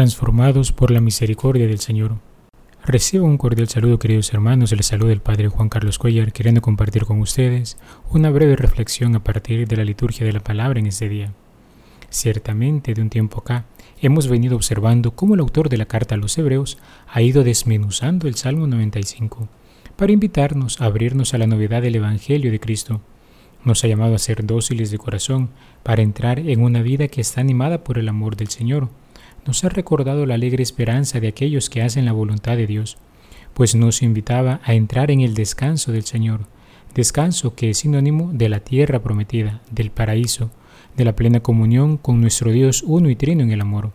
transformados por la misericordia del Señor. Recibo un cordial saludo queridos hermanos, les saluda el Padre Juan Carlos Cuellar queriendo compartir con ustedes una breve reflexión a partir de la liturgia de la palabra en este día. Ciertamente de un tiempo acá hemos venido observando cómo el autor de la carta a los hebreos ha ido desmenuzando el Salmo 95 para invitarnos a abrirnos a la novedad del Evangelio de Cristo. Nos ha llamado a ser dóciles de corazón para entrar en una vida que está animada por el amor del Señor nos ha recordado la alegre esperanza de aquellos que hacen la voluntad de Dios, pues nos invitaba a entrar en el descanso del Señor, descanso que es sinónimo de la tierra prometida, del paraíso, de la plena comunión con nuestro Dios uno y trino en el amor.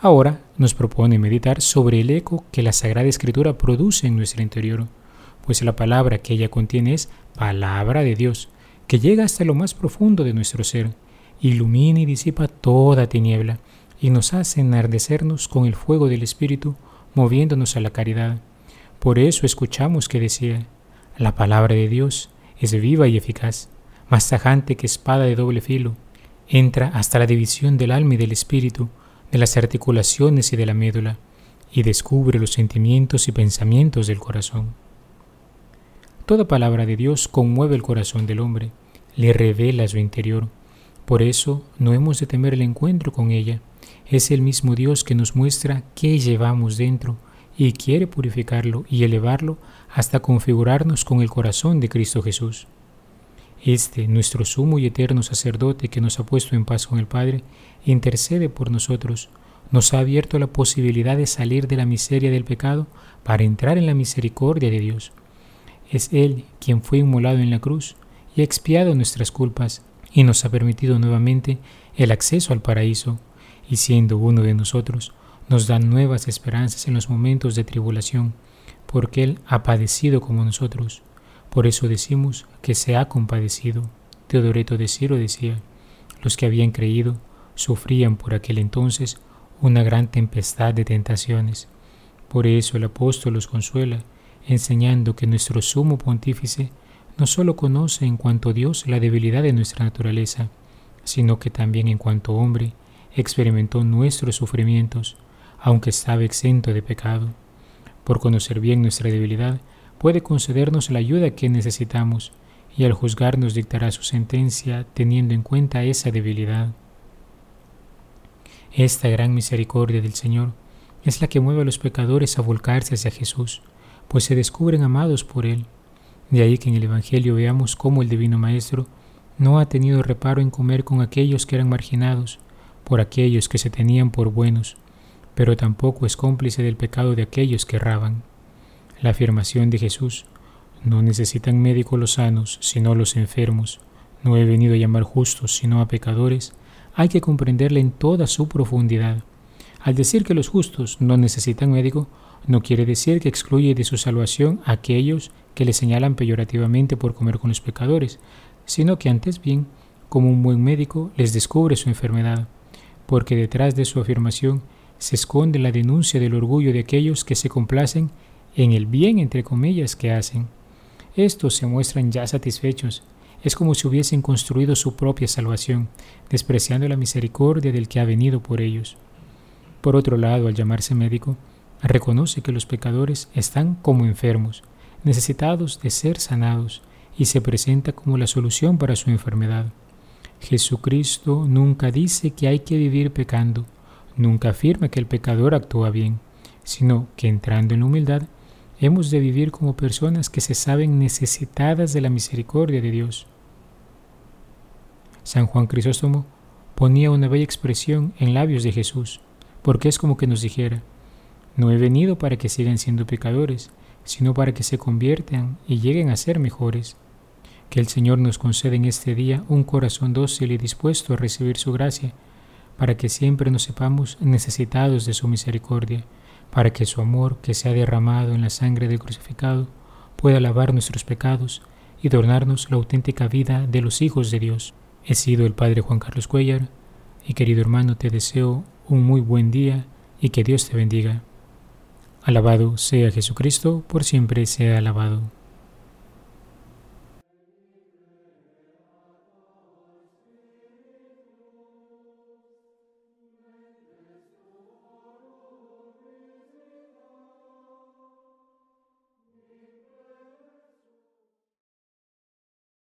Ahora nos propone meditar sobre el eco que la Sagrada Escritura produce en nuestro interior, pues la palabra que ella contiene es palabra de Dios, que llega hasta lo más profundo de nuestro ser, ilumina y disipa toda tiniebla, y nos hace enardecernos con el fuego del Espíritu, moviéndonos a la caridad. Por eso escuchamos que decía, la palabra de Dios es viva y eficaz, más tajante que espada de doble filo, entra hasta la división del alma y del espíritu, de las articulaciones y de la médula, y descubre los sentimientos y pensamientos del corazón. Toda palabra de Dios conmueve el corazón del hombre, le revela su interior. Por eso no hemos de temer el encuentro con ella, es el mismo Dios que nos muestra qué llevamos dentro y quiere purificarlo y elevarlo hasta configurarnos con el corazón de Cristo Jesús. Este, nuestro sumo y eterno sacerdote que nos ha puesto en paz con el Padre, intercede por nosotros, nos ha abierto la posibilidad de salir de la miseria del pecado para entrar en la misericordia de Dios. Es Él quien fue inmolado en la cruz y ha expiado nuestras culpas y nos ha permitido nuevamente el acceso al paraíso y siendo uno de nosotros, nos da nuevas esperanzas en los momentos de tribulación, porque Él ha padecido como nosotros. Por eso decimos que se ha compadecido. Teodoreto de Ciro decía, los que habían creído sufrían por aquel entonces una gran tempestad de tentaciones. Por eso el apóstol los consuela, enseñando que nuestro sumo pontífice no solo conoce en cuanto Dios la debilidad de nuestra naturaleza, sino que también en cuanto hombre experimentó nuestros sufrimientos, aunque estaba exento de pecado. Por conocer bien nuestra debilidad, puede concedernos la ayuda que necesitamos y al juzgarnos dictará su sentencia teniendo en cuenta esa debilidad. Esta gran misericordia del Señor es la que mueve a los pecadores a volcarse hacia Jesús, pues se descubren amados por Él. De ahí que en el Evangelio veamos cómo el Divino Maestro no ha tenido reparo en comer con aquellos que eran marginados, por aquellos que se tenían por buenos, pero tampoco es cómplice del pecado de aquellos que erraban. La afirmación de Jesús, no necesitan médicos los sanos, sino los enfermos, no he venido a llamar justos, sino a pecadores, hay que comprenderla en toda su profundidad. Al decir que los justos no necesitan médico, no quiere decir que excluye de su salvación a aquellos que le señalan peyorativamente por comer con los pecadores, sino que antes bien, como un buen médico, les descubre su enfermedad porque detrás de su afirmación se esconde la denuncia del orgullo de aquellos que se complacen en el bien entre comillas que hacen. Estos se muestran ya satisfechos, es como si hubiesen construido su propia salvación, despreciando la misericordia del que ha venido por ellos. Por otro lado, al llamarse médico, reconoce que los pecadores están como enfermos, necesitados de ser sanados, y se presenta como la solución para su enfermedad. Jesucristo nunca dice que hay que vivir pecando, nunca afirma que el pecador actúa bien, sino que entrando en la humildad hemos de vivir como personas que se saben necesitadas de la misericordia de Dios. San Juan Crisóstomo ponía una bella expresión en labios de Jesús, porque es como que nos dijera, no he venido para que sigan siendo pecadores, sino para que se conviertan y lleguen a ser mejores. Que el Señor nos conceda en este día un corazón dócil y dispuesto a recibir su gracia, para que siempre nos sepamos necesitados de su misericordia, para que su amor, que se ha derramado en la sangre del crucificado, pueda lavar nuestros pecados y donarnos la auténtica vida de los hijos de Dios. He sido el Padre Juan Carlos Cuellar, y querido hermano, te deseo un muy buen día y que Dios te bendiga. Alabado sea Jesucristo, por siempre sea alabado.